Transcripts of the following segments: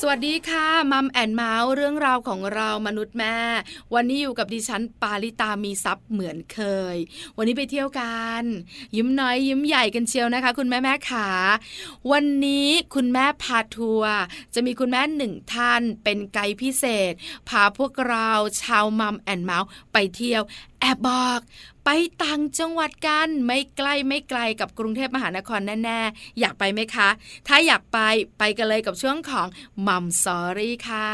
สวัสดีค่ะมัมแอนเมาส์เรื่องราวของเรามนุษย์แม่ วันนี้อยู่กับดิฉันปาริตามีซัพ์เหมือนเคย วันนี้ไปเที่ยวกัน ยิ้มน้อยยิ้มใหญ่กันเชียวนะคะ คุณแม่แม่ขาวันนี้คุณแม่พาทัวร์จะมีคุณแม่หนึ่งท่านเป็นไกด์พิเศษ พาพวกเราชาวมัมแอนเมาส์ไปเที่ยวแอบบอก ไปต่างจังหวัดกันไม่ใกล้ไม่ไกลกับกรุงเทพมหานครแน่ๆ อยากไปไหมคะ ถ้าอยากไปไปกันเลยกับช่วงของมัมสอรี่ค่ะ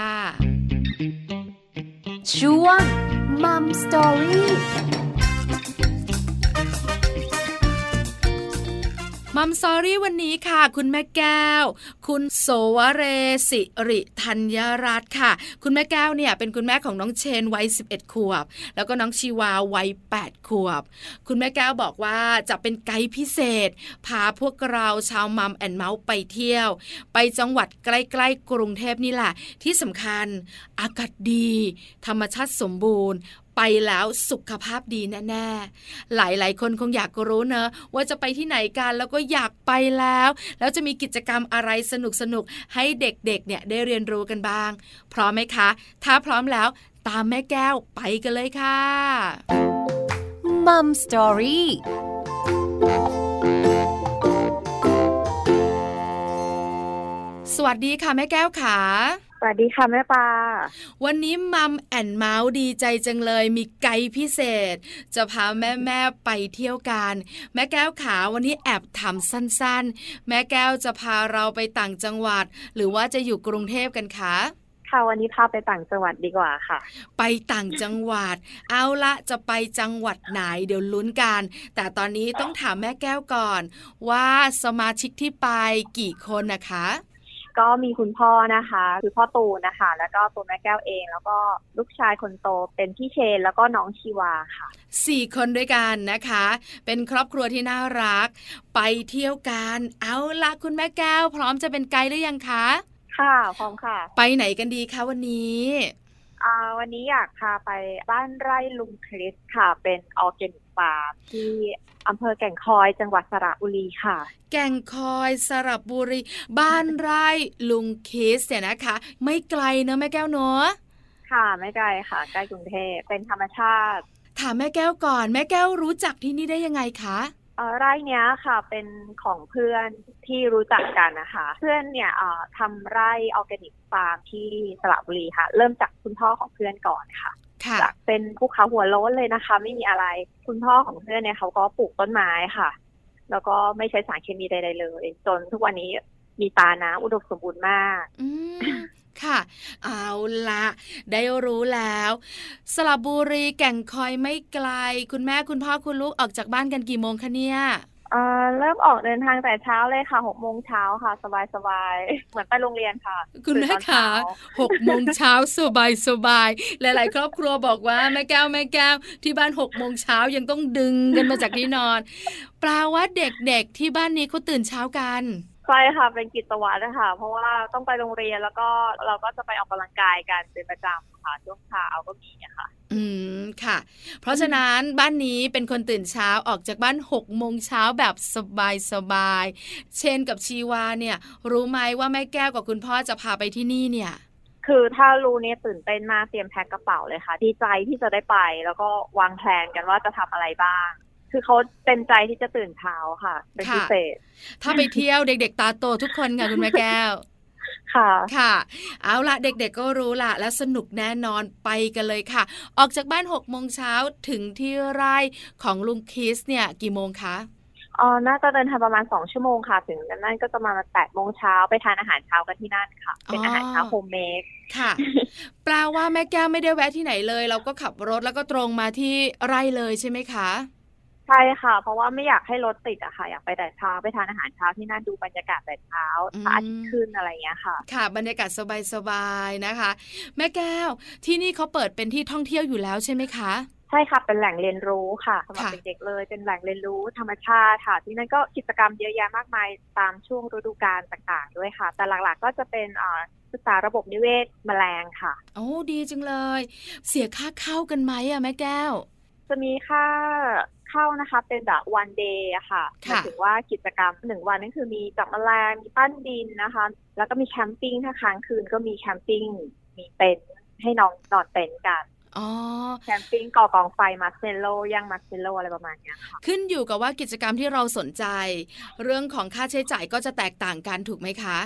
ช่วงมัมสตอรี่ มัมซอรี่วันนี้ค่ะ คุณแม่แก้ว คุณโสวเรศิริธัญรัตน์ค่ะ คุณแม่แก้วเนี่ยเป็นคุณแม่ของน้องเชนวัย 11 ขวบ แล้วก็น้องชีวาวัย 8 ขวบ คุณแม่แก้วบอกว่าจะเป็นไกด์พิเศษ พาพวกเราชาวมัมแอนเมาส์ไปเที่ยว ไปจังหวัดใกล้ๆกรุงเทพนี่แหละ ที่สำคัญอากาศดี ธรรมชาติสมบูรณ์ ไปแล้วสุขภาพดีแน่ๆ หลายๆ คนคงอยากรู้เนอะว่าจะไปที่ไหนกันแล้วก็อยากไปแล้ว แล้วจะมีกิจกรรมอะไรสนุกๆให้เด็กๆเนี่ยได้เรียนรู้กันบ้าง พร้อมไหมคะ ถ้าพร้อมแล้วตามแม่แก้วไปกันเลยค่ะมัมสตอรี่สวัสดีค่ะแม่แก้วขา สวัสดีค่ะแม่ปลา วันนี้มัมแอนเมาส์ดีใจจังเลย มีไกด์พิเศษ จะพาแม่แม่ไปเที่ยวกัน แม่แก้วขาวันนี้แอบถามสั้นๆ แม่แก้วจะพาเราไปต่างจังหวัด หรือว่าจะอยู่กรุงเทพกันคะค่ะวันนี้พาไปต่างจังหวัดดีกว่าค่ะ ไปต่างจังหวัด เอาละจะไปจังหวัดไหนเดี๋ยวลุ้นกัน แต่ตอนนี้ต้องถามแม่แก้วก่อน ว่าสมาชิกที่ไปกี่คนนะคะ ก็มีคุณพ่อนะคะ คือพ่อตูนนะคะ แล้วก็ตัวแม่แก้วเอง แล้วก็ลูกชายคนโตเป็นพี่เชนแล้วก็น้องชีวาค่ะสี่คนด้วยกันนะคะ เป็นครอบครัวที่น่ารัก ไปเที่ยวกันเอาละคุณแม่แก้ว พร้อมจะเป็นไกด์หรือยังคะ ค่ะพร้อมค่ะ ไปไหนกันดีคะวันนี้อ่าวันนี้อยากพาไปบ้านไร่ลุงคริสค่ะ เป็น organic farm ที่อำเภอแก่งคอยจังหวัดสระบุรีค่ะ แก่งคอยสระบุรี บ้านไร่ลุงคริสเนี่ยนะคะ ไม่ไกลเนอะแม่แก้วเนอะค่ะไม่ไกลค่ะใกล้กรุงเทพเป็นธรรมชาติ ถามแม่แก้วก่อน แม่แก้วรู้จักที่นี่ได้ยังไงคะไร่เนี้ยค่ะเป็นของเพื่อนที่รู้จักกันนะคะ เพื่อนเนี่ยทำไร่ออร์แกนิกฟาร์มที่สระบุรีค่ะ เริ่มจากคุณพ่อของเพื่อนก่อนค่ะ จากเป็นภูเขาหัวโล้นเลยนะคะ ไม่มีอะไร คุณพ่อของเพื่อนเนี่ยเขาก็ปลูกต้นไม้ค่ะ แล้วก็ไม่ใช้สารเคมีใดๆเลย จนทุกวันนี้มีตาน้ำอุดมสมบูรณ์มากค่ะ เอาละได้รู้แล้ว สระบุรีแก่งคอยไม่ไกล คุณแม่คุณพ่อคุณลูกออกจากบ้านกันกี่โมงคะเนี่ย เริ่มออกเดินทางแต่เช้าเลยค่ะหกโมงเช้าค่ะ สบายสบายเหมือนไปโรงเรียนค่ะ คุณแม่คะหกโมงเช้าสบายสบายหลาย ๆ ครอบครัวบอกว่าแม่แก้วแม่แก้วที่บ้านหกโมงเช้ายังต้องดึงกันมาจากที่นอนแปลว่าเด็ก ๆ ที่บ้านนี้เขาตื่นเช้ากันใช่ค่ะเป็นกิจวัตรนะคะเพราะว่าต้องไปโรงเรียนแล้วก็เราก็จะไปออกกำลังกายกันเป็นประจำค่ะช่วงเช้าก็มีค่ะ อืมค่ะ เพราะฉะนั้นบ้านนี้เป็นคนตื่นเช้าออกจากบ้านหกโมงเช้าแบบสบายสบาย เช่นกับชีวาเนี่ย รู้ไหมว่าแม่แก้วกับคุณพ่อจะพาไปที่นี่เนี่ยคือถ้ารู้เนี่ยตื่นเต้นมากเตรียมแพ็คกระเป๋าเลยค่ะดีใจที่จะได้ไปแล้วก็วางแผนกันว่าจะทำอะไรบ้าง คือเขาเต็มใจที่จะตื่นเช้าค่ะ เป็นพิเศษ ถ้าไปเที่ยวเด็กๆตาโตทุกคนค่ะคุณแม่แก้ว ค่ะ ค่ะ เอาละเด็กๆก็รู้ละและสนุกแน่นอนไปกันเลยค่ะ ออกจากบ้านหกโมงเช้าถึงที่ไร่ของลุงคริสเนี่ยกี่โมงคะอ๋อน่าจะเดินทางประมาณสองชั่วโมงค่ะ ถึงนั่นก็จะมาแปดโมงเช้าไปทานอาหารเช้ากันที่นั่นค่ะ เป็นอาหารเช้า homemade ค่ะ แปลว่าแม่แก้วไม่ได้แวะที่ไหนเลย เราก็ขับรถแล้วก็ตรงมาที่ไร่เลยใช่ไหมคะ ใช่ค่ะ เพราะว่าไม่อยากให้รถติดอะค่ะ อยากไปแต่เช้าไปทานอาหารเช้าที่นั่นดูบรรยากาศแต่เช้าพระอาทิตย์ขึ้นอะไรเงี้ยค่ะ ค่ะ บรรยากาศสบายๆนะคะ แม่แก้วที่นี่เขาเปิดเป็นที่ท่องเที่ยวอยู่แล้วใช่ไหมคะใช่ค่ะ เป็นแหล่งเรียนรู้ค่ะสำหรับเด็กๆเลย เป็นแหล่งเรียนรู้ธรรมชาติค่ะ ที่นั่นก็กิจกรรมเยอะแยะมากมายตามช่วงฤดูกาลต่างๆ ด้วยค่ะ แต่หลักๆก็จะเป็นศึกษาระบบนิเวศแมลงค่ะ โอ้ดีจังเลย เสียค่าเข้ากันไหมอะแม่แก้ว จะมีค่า เข้านะคะ เป็นแบบ one day อะค่ะหมายถึงว่ากิจกรรมหนึ่งวันนั่นคือมีจับแมลงมีปั้นดินนะคะ แล้วก็มี camping ถ้าค้างคืนก็มี camping มีเต็นท์ให้น้องนอนเต็นท์กัน camping ก่อกองไฟมาร์เซโลย่างมาร์เซโลอะไรประมาณนี้ค่ะขึ้นอยู่กับว่ากิจกรรมที่เราสนใจ เรื่องของค่าใช้จ่ายก็จะแตกต่างกันถูกไหมคะ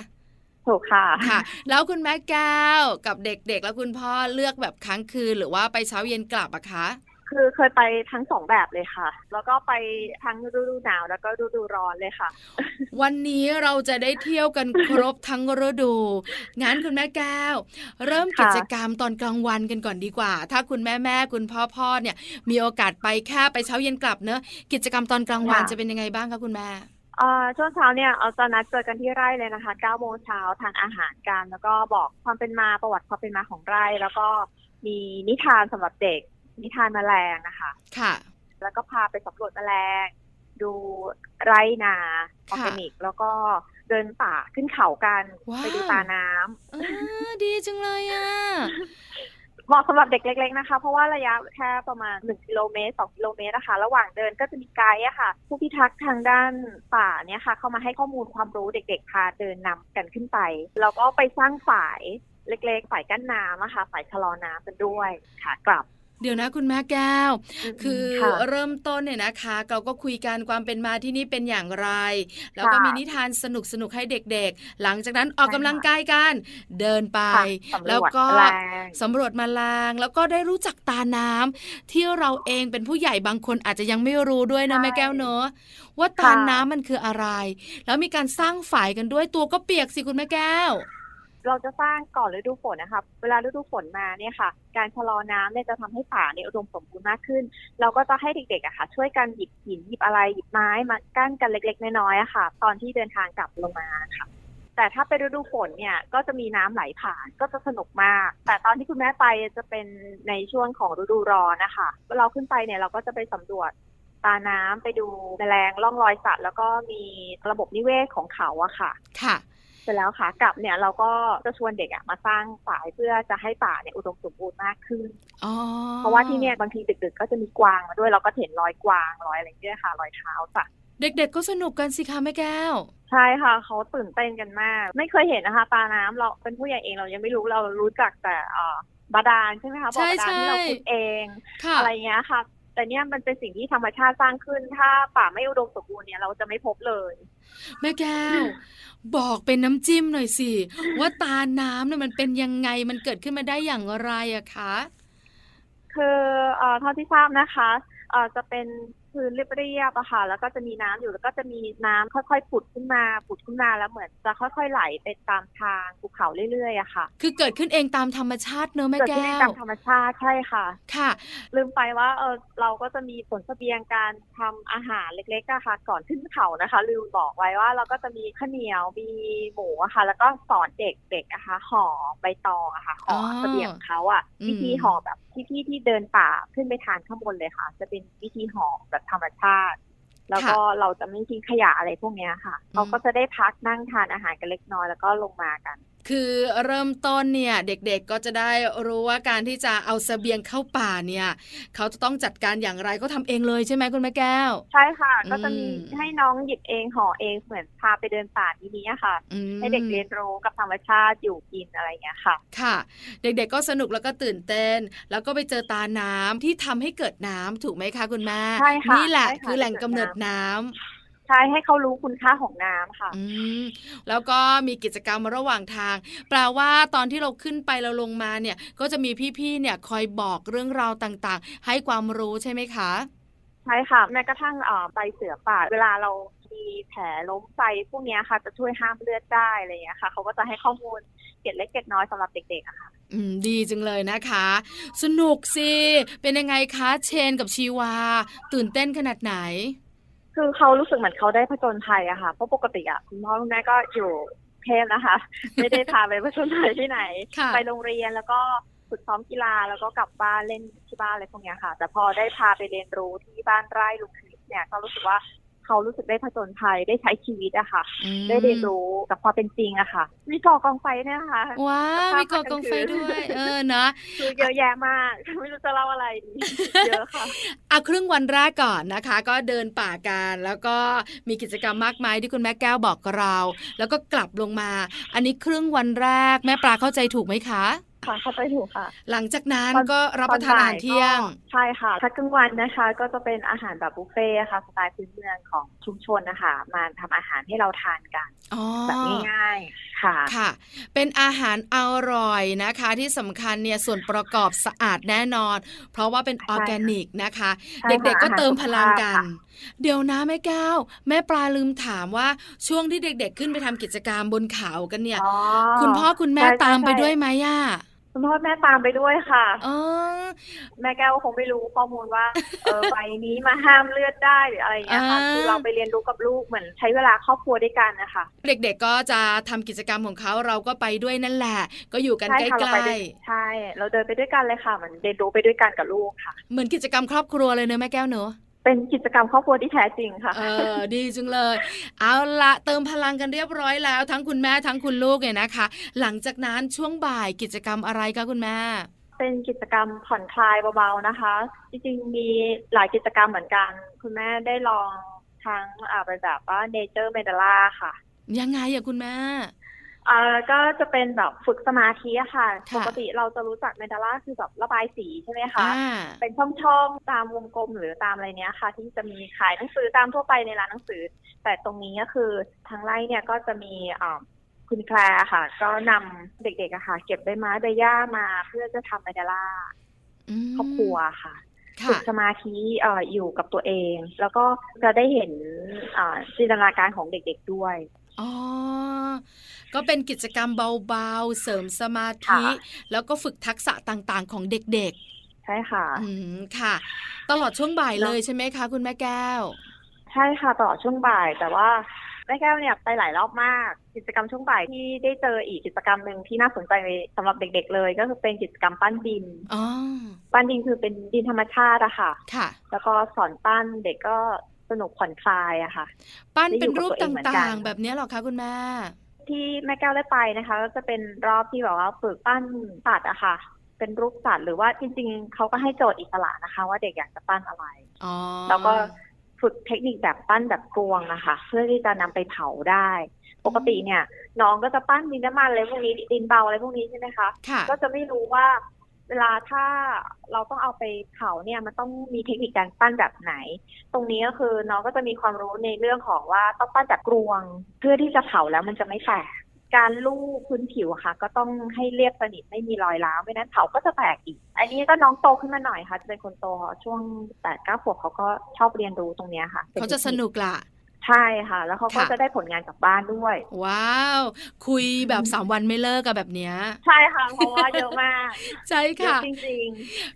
ถูกค่ะค่ะ แล้วคุณแม่แก้วกับเด็กๆ แล้วคุณพ่อเลือกแบบค้างคืนหรือว่าไปเช้าเย็นกลับอะคะ คือเคยไปทั้งสองแบบเลยค่ะ แล้วก็ไปทั้งฤดูหนาวแล้วก็ฤดูร้อนเลยค่ะ วันนี้เราจะได้เที่ยวกันครบทั้งฤดู งั้นคุณแม่แก้ว เริ่มกิจกรรมตอนกลางวันกันก่อนดีกว่า ถ้าคุณแม่แม่คุณพ่อพ่อเนี่ยมีโอกาสไปแค่ไปเช้าเย็นกลับเนอะกิจกรรมตอนกลางวันจะเป็นยังไงบ้างคะคุณแม่ช่วงเช้าเนี่ยเราจะนัดเจอกันที่ไร่เลยนะคะ9โมงเช้าทานอาหารกัน แล้วก็บอกความเป็นมาประวัติความเป็นมาของไร่ แล้วก็มีนิทานสำหรับเด็ก นิทานแมลงนะคะ ค่ะ แล้วก็พาไปสำรวจแมลง ดูไร่นาออร์แกนิก แล้วก็เดินป่าขึ้นเขากัน ไปดูตาน้ำดีจังเลยอะเหมาะสำหรับเด็กเล็กๆนะคะ เพราะว่าระยะแค่ประมาณหนึ่งกิโลเมตรสองกิโลเมตรนะคะ ระหว่างเดินก็จะมีไกด์อะค่ะ ผู้พิทักษ์ทางด้านป่าเนี่ยค่ะ เข้ามาให้ข้อมูลความรู้เด็กๆพาเดินนำกันขึ้นไป แล้วก็ไปสร้างฝ่ายเล็กๆ ฝ่ายกั้นน้ำนะคะ ฝ่ายชะลอน้ำกันด้วยค่ะกลับ เดี๋ยวนะคุณแม่แก้ว คือเริ่มต้นเนี่ยนะคะ เราก็คุยกันความเป็นมาที่นี่เป็นอย่างไร แล้วก็มีนิทานสนุกสนุกให้เด็กๆ หลังจากนั้นออกกำลังกายกันเดินไป แล้วก็สำรวจมาลาง แล้วก็ได้รู้จักตาน้ำที่เราเองเป็นผู้ใหญ่บางคนอาจจะยังไม่รู้ด้วยนะแม่แก้วเนอะว่าตาน้ำมันคืออะไร แล้วมีการสร้างฝ่ายกันด้วยตัวก็เปียกสิคุณแม่แก้ว เราจะสร้างก่อนฤดูฝนนะคะ เวลาฤดูฝนมาเนี่ยค่ะ การชะลอน้ำเนี่ยจะทำให้ป่าเนี่ยอุดมสมบูรณ์มากขึ้น เราก็จะให้เด็กๆอะค่ะ ช่วยกันหยิบหินหยิบอะไรหยิบไม้มากั้นกันเล็ก ๆ น้อยๆอะค่ะ ตอนที่เดินทางกลับลงมาค่ะ แต่ถ้าเป็นฤดูฝนเนี่ยก็จะมีน้ำไหลผ่านก็จะสนุกมาก แต่ตอนที่คุณแม่ไปจะเป็นในช่วงของฤดูร้อนนะคะเราขึ้นไปเนี่ยเราก็จะไปสำรวจตาน้ำไปดูแมลงล่องรอยสัตว์ แล้วก็มีระบบนิเวศของเขาอะค่ะ ค่ะ เสร็จแล้วค่ะกลับเนี่ยเราก็จะชวนเด็กอะมาสร้างฝายเพื่อจะให้ป่าเนี่ยอุดมสมบูรณ์มากขึ้นเพราะว่าที่เนี่ยบางทีดึกๆก็จะมีกวางมาด้วยเราก็เห็นรอยกวางรอยอะไรเงี้ยค่ะ รอยเท้าสัตว์เด็กๆก็สนุกกันสิคะแม่แก้ว ใช่ค่ะเขาตื่นเต้นกันมาก ไม่เคยเห็นนะคะตาน้ำเราเป็นผู้ใหญ่เองเรายังไม่รู้เรารู้จักแต่บาดาลใช่ไหมคะบ่อบาดาลที่เราขุดเอง อะไรเงี้ยค่ะ แต่เนี่ยมันเป็นสิ่งที่ธรรมชาติสร้างขึ้น ถ้าป่าไม่อุดมสมบูรณ์เนี่ยเราจะไม่พบเลย แม่แก้ว บอกเป็นน้ำจิ้มหน่อยสิว่าตาน้ำเนี่ยมันเป็นยังไงมันเกิดขึ้นมาได้อย่างไรอะคะคือเท่าที่ทราบนะคะจะเป็น พื้นเรียบๆอะค่ะ แล้วก็จะมีน้ำอยู่แล้วก็จะมีน้ำค่อยๆผุดขึ้นมาผุดขึ้นมาแล้วเหมือนจะค่อยๆไหลไปตามทางภูเขาเรื่อยๆอะค่ะ คือเกิดขึ้นเองตามธรรมชาติเนอะแม่แก้วเกิดขึ้นตามธรรมชาติใช่ค่ะ ค่ะ ลืมไปว่าเออเราก็จะมีผลเสบียงการทำอาหารเล็กๆอะค่ะ ก่อนขึ้นเขานะคะ ลืมบอกไว้ว่าเราก็จะมีข้าวเหนียวมีหมูอะค่ะ แล้วก็สอนเด็กๆอะค่ะห่อใบตองอะค่ะห่อเสบียงเขาอะวิธีห่อแบบ ที่พี่ที่เดินป่าขึ้นไปทานข้างบนเลยค่ะ จะเป็นวิธีห่อแบบธรรมชาติ แล้วก็เราจะไม่ทิ้งขยะอะไรพวกนี้ค่ะเขาก็จะได้พักนั่งทานอาหารกันเล็กน้อยแล้วก็ลงมากัน คือเริ่มต้นเนี่ยเด็กๆก็จะได้รู้ว่าการที่จะเอาเสบียงเข้าป่าเนี่ยเขาจะต้องจัดการอย่างไรก็ทำเองเลยใช่ไหมคุณแม่แก้ว ใช่ค่ะ ก็จะมีให้น้องหยิบเองห่อเองเหมือนพาไปเดินป่าที่นี้ค่ะ ให้เด็กเรียนรู้กับธรรมชาติอยู่กินอะไรเงี้ยค่ะ ค่ะ เด็กๆก็สนุกแล้วก็ตื่นเต้น แล้วก็ไปเจอตาน้ำที่ทำให้เกิดน้ำถูกไหมคะคุณแม่ใช่ค่ะนี่แหละคือแหล่งกำเนิดน้ำ ใช่ให้เขารู้คุณค่าของน้ำค่ะอืมแล้วก็มีกิจกรรมระหว่างทาง แปลว่าตอนที่เราขึ้นไปเราลงมาเนี่ย ก็จะมีพี่ๆเนี่ยคอยบอกเรื่องราวต่างๆ ให้ความรู้ใช่ไหมคะ ใช่ค่ะ แม้กระทั่งใบเสือป่า เวลาเรามีแผลล้มไปพวกนี้ค่ะ จะช่วยห้ามเลือดได้อะไรอย่างเงี้ยค่ะ เขาก็จะให้ข้อมูลเก็ดเล็กเก็ดน้อยสำหรับเด็กๆอะค่ะ อืมดีจังเลยนะคะ สนุกสิ เป็นยังไงคะ เชนกับชีวา ตื่นเต้นขนาดไหน คือเขารู้สึกเหมือนเขาได้ผจญภัยอะค่ะ เพราะปกติอะคุณพ่อคุณแม่ก็อยู่เทพนะคะ ไม่ได้พาไปผจญภัยที่ไหน ไปโรงเรียนแล้วก็ฝึกซ้อมกีฬาแล้วก็กลับบ้านเล่นที่บ้านอะไรพวกนี้ค่ะ แต่พอได้พาไปเรียนรู้ที่บ้านไร่ลุงคลิปเนี่ยก็รู้สึกว่า เขารู้สึกได้ผจญภัยได้ใช้ชีวิตอะค่ะอืมได้เรียนรู้กับความเป็นจริงอะค่ะ มีก่อกองไฟเนี่ยนะคะว้าวภาพมีกอกองไฟด้วย เออเนาะคือเยอะแยะมาก ไม่รู้จะเล่าอะไรดีเยอะค่ะเอาครึ่งวันแรกก่อนนะคะ ก็เดินป่ากันแล้วก็มีกิจกรรมมากมายที่คุณแม่แก้วบอกกับเรา แล้วก็กลับลงมา อันนี้ครึ่งวันแรก แม่ปลาเข้าใจถูกไหมคะ ค่ะเข้าใจถูกค่ะ หลังจากนั้นตอนก็รับประทานอาหารเที่ยงก็ใช่ค่ะถ้ากลางวันนะคะ ก็จะเป็นอาหารแบบบุฟเฟ่ต์ค่ะสไตล์พื้นเมืองของชุมชนนะคะมาทำอาหารให้เราทานกันอ๋อแบบง่ายๆค่ะค่ะ เป็นอาหารอร่อยนะคะ ที่สำคัญเนี่ยส่วนประกอบสะอาดแน่นอน เพราะว่าเป็นออร์แกนิกนะคะใช่เด็กค่ะๆก็เติมพลังกันอาหารสุขภาพเดี๋ยวนะแม่แก้วแม่ปลาลืมถามว่าช่วงที่เด็กๆ ขึ้นไปทำกิจกรรมบนเขากันเนี่ยอ๋อคุณพ่อคุณแม่ใช่ใช่ตามไปใช่ด้วยไหมย่า คุณพ่อแม่ตามไปด้วยค่ะ อ๋อ แม่แก้วคงไม่รู้ข้อมูลว่า เออใบนี้มาห้ามเลือดได้หรืออะไรอย่างเงี้ยค่ะอ่า คือเราไปเรียนรู้กับลูกเหมือนใช้เวลาครอบครัวด้วยกันนะคะ เด็กๆก็จะทำกิจกรรมของเขาเราก็ไปด้วยนั่นแหละ ก็อยู่กันใกใช่ค่ะเราไปล้ด้วยใช่ เราเดินไปด้วยกันเลยค่ะเหมือนเรียนรู้ไปด้วยกันกับลูกค่ะ ๆเหมือนกิจกรรมครอบครัวเลยเนอะแม่แก้วเนอะ เป็นกิจกรรมครอบครัวที่แท้จริงค่ะ เออ ดีจังเลย เอาละเติมพลังกันเรียบร้อยแล้ว ทั้งคุณแม่ทั้งคุณลูกเนี่ยนะคะ หลังจากนั้นช่วงบ่ายกิจกรรมอะไรคะคุณแม่ เป็นกิจกรรมผ่อนคลายเบาๆนะคะ จริงๆมีหลายกิจกรรมเหมือนกัน คุณแม่ได้ลองทั้งอ่าเป็นแบบว่า nature mandala ค่ะ ยังไงอะคุณแม่ อ่าก็จะเป็นแบบฝึกสมาธิอะค่ะค่ะปกติเราจะรู้จัก mandala คือแบบระบายสีใช่ไหมคะอ่าเป็นช่องๆ ตามวงกลมหรือตามอะไรเนี้ยค่ะ ที่จะมีขายหนังสือตามทั่วไปในร้านหนังสือ แต่ตรงนี้ก็คือทางไร่เนี่ยก็จะมีอ่าคุณแคลร์ค่ะ ก็นำเด็กๆอะค่ะ เก็บใบไม้ใบหญ้ามาเพื่อจะทำ mandala มครอบครัวค่ะค่ะฝึกสมาธิเอ่ออยู่กับตัวเอง แล้วก็จะได้เห็นอ่าจินตนาการของเด็กๆด้วยอ๋อ ก็เป็นกิจกรรมเบาๆ เสริมสมาธิค่ะแล้วก็ฝึกทักษะต่างๆ ของเด็กใช่ค่ะๆอืมค่ะ ตลอดช่วงบ่ายแล้วเลยใช่ไหมคะ คุณแม่แก้ว ใช่ค่ะตลอดช่วงบ่ายแต่ว่าแม่แก้วเนี่ยไปหลายรอบมาก กิจกรรมช่วงบ่ายที่ได้เจออีกกิจกรรมหนึ่งที่น่าสนใจสำหรับเด็ก ๆ เลย ก็คือเป็นกิจกรรมปั้นดินอ๋อปั้นดินคือเป็นดินธรรมชาติอะค่ะ ค่ะ แล้วก็สอนปั้นเด็กก็สนุกผ่อนคลายอะค่ะ ปั้นได้อยู่เป็นรูปกับตัวเองเหมือนกัต่านงๆ แบบเนี้ยเหรอคะคุณแม่ ที่แม่แก้วได้ไปนะคะ ก็จะเป็นรอบที่แบบว่าฝึกปั้นสัตว์อะค่ะ เป็นรูปสัตว์หรือว่าจริง ๆเขาก็ให้โจทย์อิสระนะคะ ว่าเด็กอยากจะปั้นอะไรอ๋อแล้วก็ฝึกเทคนิคแบบปั้นแบบกลวงนะคะ เพื่อที่จะนำไปเผาได้ ปกติเนี่ย น้องก็จะปั้นดินน้ำมันอะไรพวกนี้ดินเบาอะไรพวกนี้ใช่ไหมคะค่ะก็จะไม่รู้ว่า เวลาถ้าเราต้องเอาไปเผาเนี่ยมันต้องมีเทคนิคการปั้นแบบไหน ตรงนี้ก็คือน้องก็จะมีความรู้ในเรื่องของว่าต้องปั้นแบบกลวง เพื่อที่จะเผาแล้วมันจะไม่แตกการลูบพื้นผิวค่ะ ก็ต้องให้เรียบสนิทไม่มีรอยร้าวไม่นั้นเผาก็จะแตกอีก อันนี้ก็น้องโตขึ้นมาหน่อยค่ะ จะเป็นคนโตช่วงแปดเก้าขวบเขาก็ชอบเรียนรู้ตรงเนี้ยค่ะเขาจะสนุกละ ใช่ค่ะ แล้วเขาก็ค่ะจะได้ผลงานกลับบ้านด้วย ว้าว คุยแบบสามวันไม่เลิกกับแบบเนี้ย ใช่ค่ะ เพราะว่าเยอะมาก ใช่เยอะค่ะจริง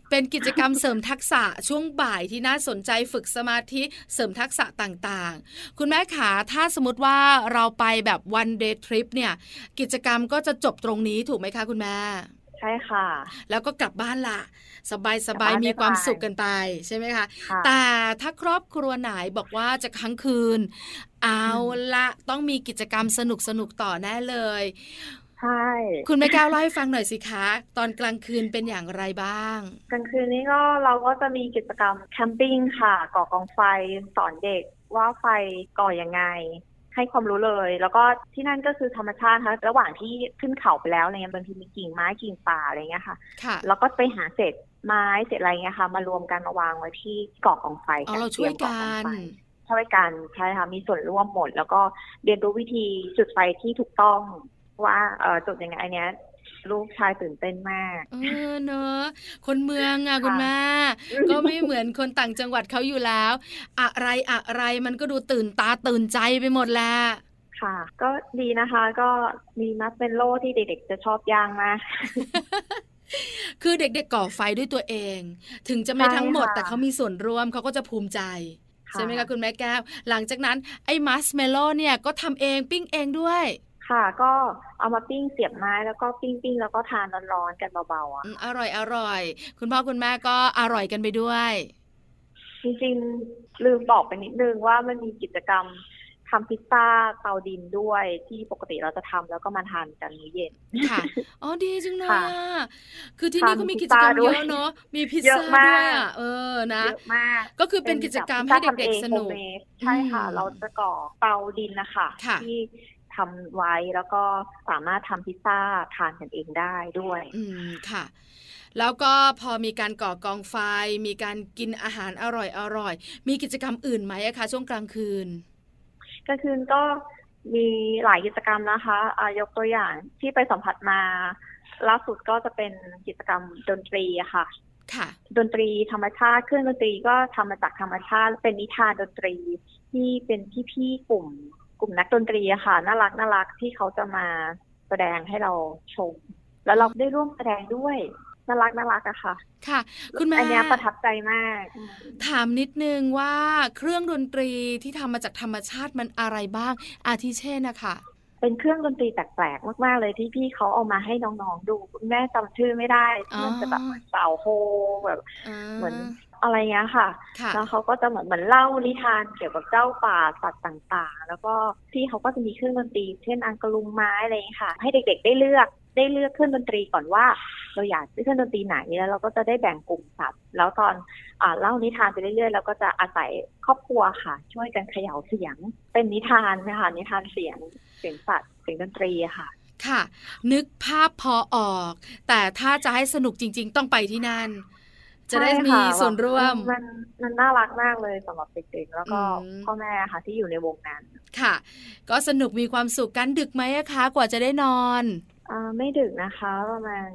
เป็นกิจกรรมเสริมทักษะช่วงบ่ายที่น่าสนใจฝึกสมาธิเสริมทักษะต่างๆ คุณแม่ขาถ้าสมมติว่าเราไปแบบ one day trip เนี่ย กิจกรรมก็จะจบตรงนี้ถูกไหมคะคุณแม่ๆ ใช่ค่ะ แล้วก็กลับบ้านละสบายสกลับายบบ้านมีความได้สุขกันไปใช่ไหมคะค่ะแต่ถ้าครอบครัวไหนบอกว่าจะค้างคืน เอาละต้องมีกิจกรรมสนุกสนุกๆต่อแน่เลยใช่คุณแม่แก้วเล่าให้ฟังหน่อยสิคะ ตอนกลางคืนเป็นอย่างไรบ้าง กลางคืนนี้ก็เราก็จะมีกิจกรรมแคมปิ้งค่ะก่อกองไฟสอนเด็กว่าไฟก่อยังไง ให้ความรู้เลย แล้วก็ที่นั่นก็คือธรรมชาติค่ะระหว่างที่ขึ้นเขาไปแล้วอะไรเงี้ยบางทีมีกิ่งไม้กิ่งป่าอะไรเงี้ยค่ะค่ะแล้วก็ไปหาเศษไม้เศษอะไรเงี้ยค่ะ มารวมกันมาวางไว้ที่ก่อกองไฟอ๋อเราช่วยตรีกัมองนไฟช่วยกันใช่ค่ะมีส่วนร่วมหมด แล้วก็เรียนรู้วิธีจุดไฟที่ถูกต้องว่าเออจุดยังไงอันเนี้ย ลูกชายตื่นเต้นมาก เออเนอะคนเมืองอะค่ะคุณแม่ก็ไม่เหมือนคนต่างจังหวัดเขาอยู่แล้ว อะไรอะไรมันก็ดูตื่นตาตื่นใจไปหมดแหละค่ะ ก็ดีนะคะก็มีมัสเมนโล่ที่เด็กๆจะชอบย่างมากคือเด็กๆก่อไฟด้วยตัวเอง ถึงจะไม่ใช่ทั้งหมดค่ะแต่เขามีส่วนร่วมเขาก็จะภูมิใจค่ะใช่ไหมคะคุณแม่แก้ว หลังจากนั้นไอ้มัสเมโล่เนี่ยก็ทำเองปิ้งเองด้วย ค่ะ ก็เอามาปิ้งเสียบไม้แล้วก็ปิ้งปิ้งๆแล้วก็ทานร้อนๆกันเบาๆอะอืมอร่อยอร่อย คุณพ่อคุณแม่ก็อร่อยกันไปด้วย จริงๆลืมบอกไปนิดนึงว่ามันมีกิจกรรมทำพิซซ่าเตาดินด้วยที่ปกติเราจะทำแล้วก็มาทานกันมื้อเย็น ค่ะ อ๋อดีจังเลยค่ะอะ คือที่นี่ก็มีกิจกรรมเยอะเนาะ มีพิซเยซ่าอะมากด้วยอะ เออ นะเยอะมากก็คือเป็นกิจกรรมให้เด็กๆสนุกพิซซ่าทำเอง homemade ใช่ค่ะอืมเราจะก่อเตาดินนะคะค่ะที่ ทำไว้แล้วก็สามารถทำพิซซ่าทานกันเองได้ด้วย อืมค่ะ แล้วก็พอมีการก่อกองไฟ มีการกินอาหารอร่อยอร่อยมีกิจกรรมอื่นไหมอะคะช่วงกลางคืนกลางคืนก็มีหลายกิจกรรมนะคะอายกตัวอย่างที่ไปสัมผัสมาล่าสุดก็จะเป็นกิจกรรมดนตรีอะค่ะค่ะ ดนตรีธรรมชาติเครื่องดนตรีก็ทำมาจากธรรมชาติ เป็นนิทานดนตรีที่เป็นพี่ๆกลุ่ม กลุ่มนักดนตรีอะค่ะ น่ารักน่ารักที่เขาจะมาแสดงให้เราชม แล้วเราได้ร่วมแสดงด้วยน่ารักน่ารักอะค่ะ ค่ะ คุณแม่อันเนี้ยประทับใจมากอืมถามนิดนึงว่าเครื่องดนตรีที่ทำมาจากธรรมชาติมันอะไรบ้าง อาทิเช่นนะคะเป็นเครื่องดนตรีแปลกๆมาก ๆ เลยที่พี่เขาเอามาให้น้อง ๆ ดู คุณแม่จำชื่อไม่ได้ที่มันจะแบบเหมือนเสาโฮแบบ เหมือน อะไรเงี้ยค่ะค่ะ แล้วเขาก็จะเหมือนเหมือนเล่านิทานเกี่ยวกับเจ้าป่าสัตว์ต่างๆ แล้วก็พี่เขาก็จะมีเครื่องดนตรี เช่นอังกะลุงไม้อะไรอย่างเงี้ยค่ะ ให้เด็กๆได้เลือกได้เลือกเครื่องดนตรีก่อนว่า เราอยากซื้อเครื่องดนตรีไหนแล้วเราก็จะได้แบ่งกลุ่มสัตว์แล้วตอนอ่าเล่านิทานไปเรื่อยๆเราก็จะอาศัยครอบครัวค่ะ ช่วยกันเขย่าเสียง เป็นนิทานนะคะนิทานเสียงเสียงสัตว์เสียงดนตรีอะค่ะค่ะ นึกภาพพอออก แต่ถ้าจะให้สนุกจริง ๆ ต้องไปที่นั่น จะได้ใช่มีค่ะส่วนร่วม มันมันน่ารักมากเลยสำหรับเด็กๆ แล้วก็อืมพ่อแม่ค่ะที่อยู่ในวงนั้น ค่ะ ก็สนุกมีความสุขกันดึกไหมอะคะ กว่าจะได้นอนอ่าไม่ดึกนะคะประมาณ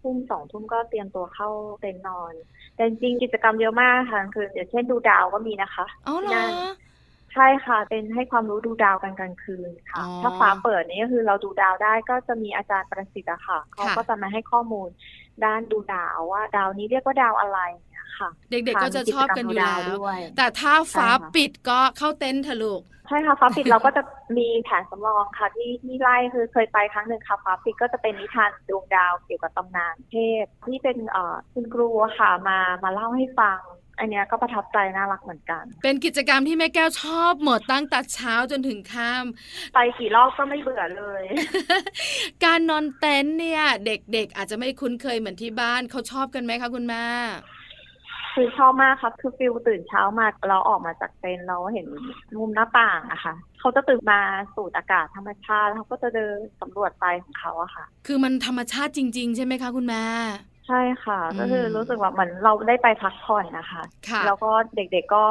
ทุ่มสองทุ่มก็เตรียมตัวเข้าเต็นท์นอน แต่จริงๆกิจกรรมเยอะมากค่ะ คืออย่างเช่นดูดาวก็มีนะคะ อ๋อเหรอนั่น ใช่ค่ะเป็นให้ความรู้ดูดาวกันกลางคืนค่ะ อ๋อ ถ้าฟ้าเปิดนี่ก็คือเราดูดาวได้ก็จะมีอาจารย์ประสิทธิ์อะค่ะเขาค่ะก็จะมาให้ข้อมูลด้านดูดาวว่า ดาวนี้เรียกว่าดาวอะไรอย่างเงี้ยค่ะเด็กๆก็จะชอบกันอยู่แล้วทำจรรมดูดาด้วย แต่ถ้าฟ้าใช่ค่ะ ปิดก็เข้าเต็นท์เถอะลูก ใช่ค่ะฟ้าปิดเราก็จะมีแผนสำรองค่ะ ที่ที่ไล่คือเคยไปครั้งหนึ่งค่ะฟ้าปิดก็จะเป็นนิทานดวงดาวเกี่ยวกับตำนานเทพที่เป็นเอ่อคุณครูอะค่ะมามาเล่าให้ฟัง อันเนี้ยก็ประทับใจน่ารักเหมือนกัน เป็นกิจกรรมที่แม่แก้วชอบหมดตั้งแต่เช้าจนถึงค่ำไปกี่รอบก็ไม่เบื่อเลย การนอนเต็นท์เนี่ย เด็กๆ อาจจะไม่คุ้นเคยเหมือนที่บ้านเขาชอบกันไหมคะคุณแม่คือชอบมากครับคือฟิลตื่นเช้ามาเราออกมาจากเต็นท์เราเห็นมุมหน้าต่างอะค่ะเขาจะตื่นมาสูดอากาศธรรมชาติแล้วเขาก็จะเดินสำรวจไปของเขาอะค่ะ คือมันธรรมชาติจริง ๆ ใช่ไหมคะคุณแม่ ใช่ค่ะอืมก็คือรู้สึกว่าเหมือนเราได้ไปพักผ่อนนะคะค่ะแล้วก็เด็กๆก็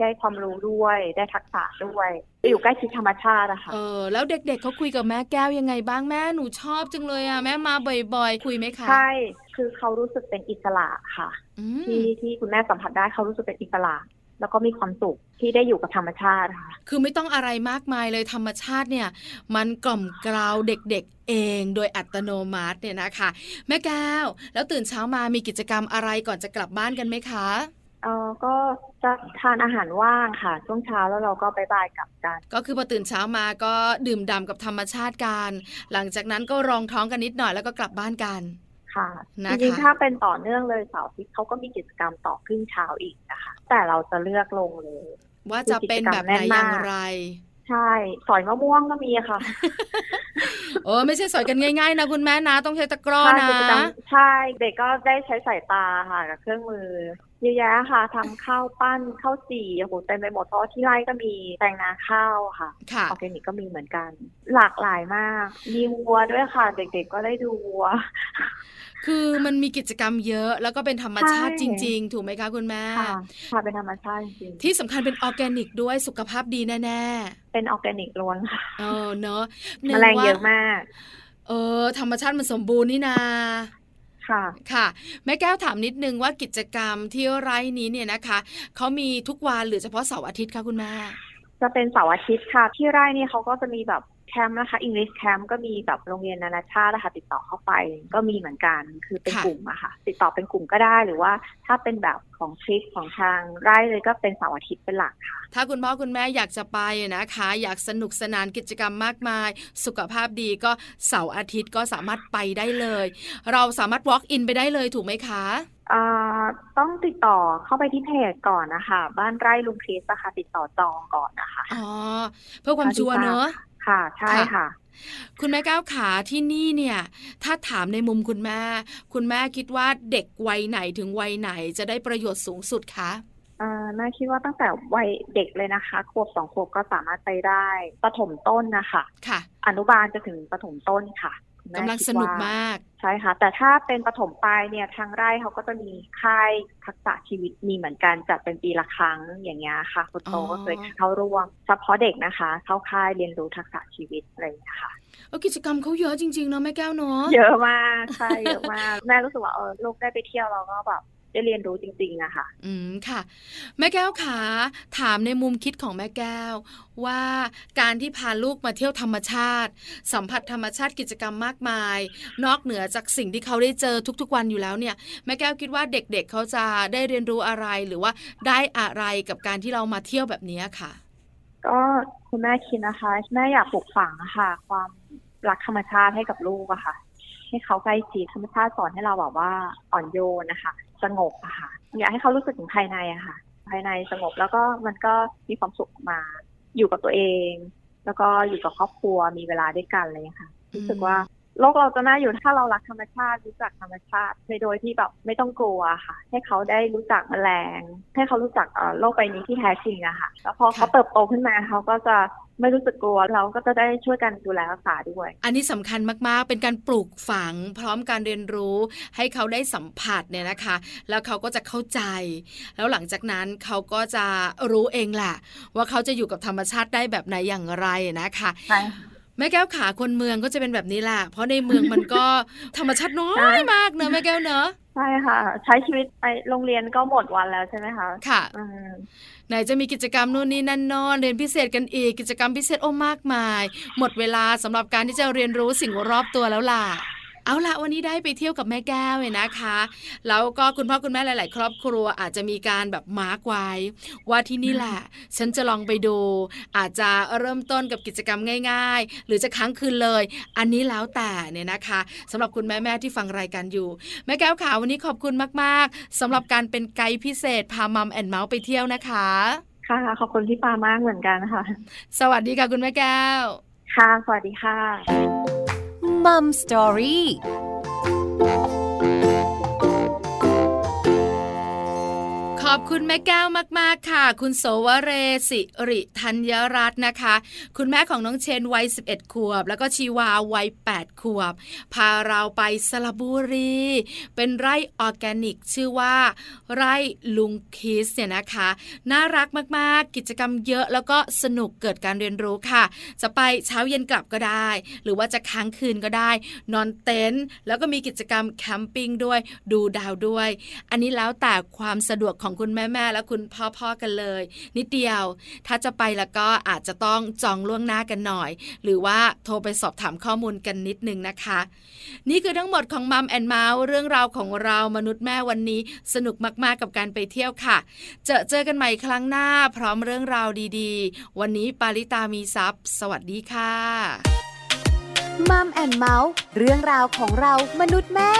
ได้ความรู้ด้วยได้ทักษะด้วยอยู่ใกล้ชิดธรรมชาติอะค่ะเออแล้วเด็กๆเขาคุยกับแม่แก้วยังไงบ้างแม่หนูชอบจังเลยอะแม่มาบ่อยๆ คุยไหมคะใช่คือเขารู้สึกเป็นอิสระค่ะ อืมที่ที่คุณแม่สัมผัสได้เขารู้สึกเป็นอิสระ แล้วก็มีความสุขที่ได้อยู่กับธรรมชาติค่ะ คือไม่ต้องอะไรมากมายเลยธรรมชาติเนี่ย มันกล่อมกล่าวเด็กๆเองโดยอัตโนมัติเนี่ยนะคะ แม่แก้ว แล้วตื่นเช้ามามีกิจกรรมอะไรก่อนจะกลับบ้านกันไหมคะเออก็จะทานอาหารว่างค่ะ ช่วงเช้าแล้วเราก็บายบายกลับกัน ก็คือพอตื่นเช้ามาก็ดื่มด่ำกับธรรมชาติกัน หลังจากนั้นก็รองท้องกันนิดหน่อยแล้วก็กลับบ้านกัน ค่ะนะคะจริงๆถ้าเป็นต่อเนื่องเลยเสาร์อาทิตย์เขาก็มีกิจกรรมต่อครึ่งเช้าอีกนะคะ แต่เราจะเลือกลงเลย ว่าจะเป็นแบบไหนอย่างไร ใช่ สอยมะม่วงก็มีค่ะโอ้ไม่ใช่สอยกันง่ายๆนะคุณแม่นะ ต้องใช้ตะกร้อใช่นะกิจกรรมใช่เด็กก็ได้ใช้สายตาค่ะกับเครื่องมือ เยอะแยะค่ะทำข้าวปั้นข้าวจี่โอ้โหเต็มไปหมดเพราะว่าที่ไร่ก็มีแปลงนาข้าวค่ะค่ะออร์แกนิกก็มีเหมือนกัน หลากหลายมาก มีวัวด้วยค่ะ เด็กๆก็ได้ดูวัว คือมันมีกิจกรรมเยอะ แล้วก็เป็นธรรมชาติใช่จริง ๆ ถูกไหมคะคุณแม่ค่ะค่ะเป็นธรรมชาติจริงที่สำคัญเป็นออร์แกนิกด้วยสุขภาพดีแน่ๆเป็นออร์แกนิกล้วนค่ะๆเออเนอะแมลงเยอะมากเออธรรมชาติมันสมบูรณ์นี่นา ค่ะค่ะ แม่แก้วถามนิดนึงว่ากิจกรรมที่ไร่นี้เนี่ยนะคะเขามีทุกวันหรือเฉพาะเสาร์อาทิตย์คะคุณแม่จะเป็นเสาร์อาทิตย์ค่ะ ที่ไร่นี่เขาก็จะมีแบบ แคมป์นะคะอังกฤษแคมป์ก็มีแบบโรงเรียนนานาชาตินะคะติดต่อเข้าไปก็มีเหมือนกันคือเป็นกลุ่มอะค่ะ ติดต่อเป็นกลุ่มก็ได้หรือว่า ถ้าเป็นแบบของทริปของทางไร่เลยก็เป็นเสาร์อาทิตย์เป็นหลักค่ะ ถ้าคุณพ่อคุณแม่อยากจะไปนะคะ อยากสนุกสนานกิจกรรมมากมาย สุขภาพดีก็เสาร์อาทิตย์ก็สามารถไปได้เลย เราสามารถ walk in ไปได้เลยถูกไหมคะต้องติดต่อเข้าไปที่เพจก่อนนะคะ บ้านไร่ลุงคริสอะค่ะติดต่อจองก่อนนะคะอ๋อเพื่อความชัวร์เนอะ ค่ะ ใช่ค่ะ คุณแม่ก้าวขาที่นี่เนี่ย ถ้าถามในมุมคุณแม่ คุณแม่คิดว่าเด็กวัยไหนถึงวัยไหนจะได้ประโยชน์สูงสุดคะแม่คิดว่าตั้งแต่วัยเด็กเลยนะคะขวบสองขวบก็สามารถไปได้ปฐมต้นนะคะค่ะ อนุบาลจะถึงปฐมต้นค่ะ กำลังสนุกมาก ใช่ค่ะ แต่ถ้าเป็นปฐมปลายเนี่ยทางไร่เขาก็จะมีค่ายทักษะชีวิตมีเหมือนกันจัดเป็นปีละครั้งอย่างเงี้ยค่ะคุณโตก็เคยเข้าร่วมเฉพาะเด็กนะคะ เข้าค่ายเรียนรู้ทักษะชีวิตอะไรอย่างเงี้ยค่ะกิจกรรมเขาเยอะจริงๆเนาะแม่แก้วเนาะเยอะมากใช่เยอะมากแม่รู้สึกว่าเออลูกได้ไปเที่ยวเราก็แบบ ได้เรียนรู้จริงๆอะค่ะ อืมค่ะ แม่แก้วขาถามในมุมคิดของแม่แก้ว ว่าการที่พาลูกมาเที่ยวธรรมชาติ สัมผัสธรรมชาติกิจกรรมมากมาย นอกเหนือจากสิ่งที่เขาได้เจอทุก ๆ วันอยู่แล้วเนี่ย แม่แก้วคิดว่าเด็กๆเเขาจะได้เรียนรู้อะไรหรือว่าได้อะไรกับการที่เรามาเที่ยวแบบนี้ค่ะ ก็คุณแม่คิดนะคะแม่อยากปลูกฝังค่ะ ความรักธรรมชาติให้กับลูกอะค่ะให้เขาใกล้ชิดธรรมชาติสอนให้เราแบบว่าอ่อนโยนนะคะ สงบอะค่ะอยากให้เขารู้สึกถึงภายในอะค่ะ ภายในสงบแล้วก็มันก็มีความสุขมา อยู่กับตัวเอง แล้วก็อยู่กับครอบครัวมีเวลาด้วยกันเลยค่ะ รู้สึกว่าโลกเราจะน่าอยู่ถ้าเรารักธรรมชาติรู้จักธรรมชาติโดยที่แบบไม่ต้องกลัวค่ะ ให้เขาได้รู้จักแมลง ให้เขารู้จักโลกใบนี้ที่แท้จริงอะค่ะ แล้วพอเขาเติบโตขึ้นมาเขาก็จะ ไม่รู้สึกกลัวเราก็จะได้ช่วยกันดูแลรักษาด้วย อันนี้สำคัญมากๆ เป็นการปลูกฝังพร้อมการเรียนรู้ ให้เขาได้สัมผัสเนี่ยนะคะ แล้วเขาก็จะเข้าใจ แล้วหลังจากนั้นเขาก็จะรู้เองแหละว่าเขาจะอยู่กับธรรมชาติได้แบบไหนอย่างไรนะคะใช่แม่แก้วขาคนเมืองก็จะเป็นแบบนี้แหละ เพราะในเมืองมันก็ธรรมชาติน้อยมากเนอะแม่แก้วเนอะใช่ค่ะ ใช้ชีวิตไปโรงเรียนก็หมดวันแล้วใช่ไหมคะค่ะไหนจะมีกิจกรรมนู่นนี่นั่นนอนเรียนพิเศษกันอีกกิจกรรมพิเศษโอ้มากมาย หมดเวลาสำหรับการที่จะเรียนรู้สิ่งรอบตัวแล้วล่ะ เอาละวันนี้ได้ไปเที่ยวกับแม่แก้วเลยนะคะแล้วก็คุณพ่อคุณแม่หลาย ๆ ครอบครัวอาจจะมีการแบบมาร์กไว้ว่าที่นี่แหละ ฉันจะลองไปดู อาจจะเริ่มต้นกับกิจกรรมง่าย ๆ หรือจะค้างคืนเลย อันนี้แล้วแต่เนี่ยนะคะสำหรับคุณแม่ ๆ ที่ฟังรายการอยู่ แม่แก้วขาววันนี้ขอบคุณมาก ๆสำหรับการเป็นไกด์พิเศษพามัมแอนเมาส์ไปเที่ยวนะคะ ค่ะขอบคุณพี่ปามากเหมือนกันค่ะ สวัสดีค่ะคุณแม่แก้ว ค่ะ สวัสดีค่ะ มัม อรี่ขอบคุณแม่แก้วมาก ๆ ค่ะ คุณโสวเรศิริธัญรัตน์นะคะ คุณแม่ของน้องเชนวัย 11 ขวบ แล้วก็ชีวาวัย 8 ขวบ พาเราไปสระบุรี เป็นไร่ออร์แกนิก ชื่อว่า ไร่ลุงคิสเนี่ยนะคะ น่ารักมาก ๆ กิจกรรมเยอะแล้วก็สนุกเกิดการเรียนรู้ค่ะ จะไปเช้าเย็นกลับก็ได้ หรือว่าจะค้างคืนก็ได้ นอนเต็นท์แล้วก็มีกิจกรรมแคมปิ้งด้วยดูดาวด้วย อันนี้แล้วแต่ความสะดวกของคุณแม่แม่และคุณพ่อพ่อกันเลย นิดเดียว ถ้าจะไปแล้วก็อาจจะต้องจองล่วงหน้ากันหน่อย หรือว่าโทรไปสอบถามข้อมูลกันนิดนึงนะคะ นี่คือทั้งหมดของมัมแอนเมาส์เรื่องราวของเรามนุษย์แม่วันนี้สนุกมากๆกับการไปเที่ยวค่ะ เจอเจอกันใหม่ครั้งหน้า พร้อมเรื่องราวดีๆ วันนี้ปาริตามีซัพ์สวัสดีค่ะมัมแอนเมาส์เรื่องราวของเรามนุษย์แม่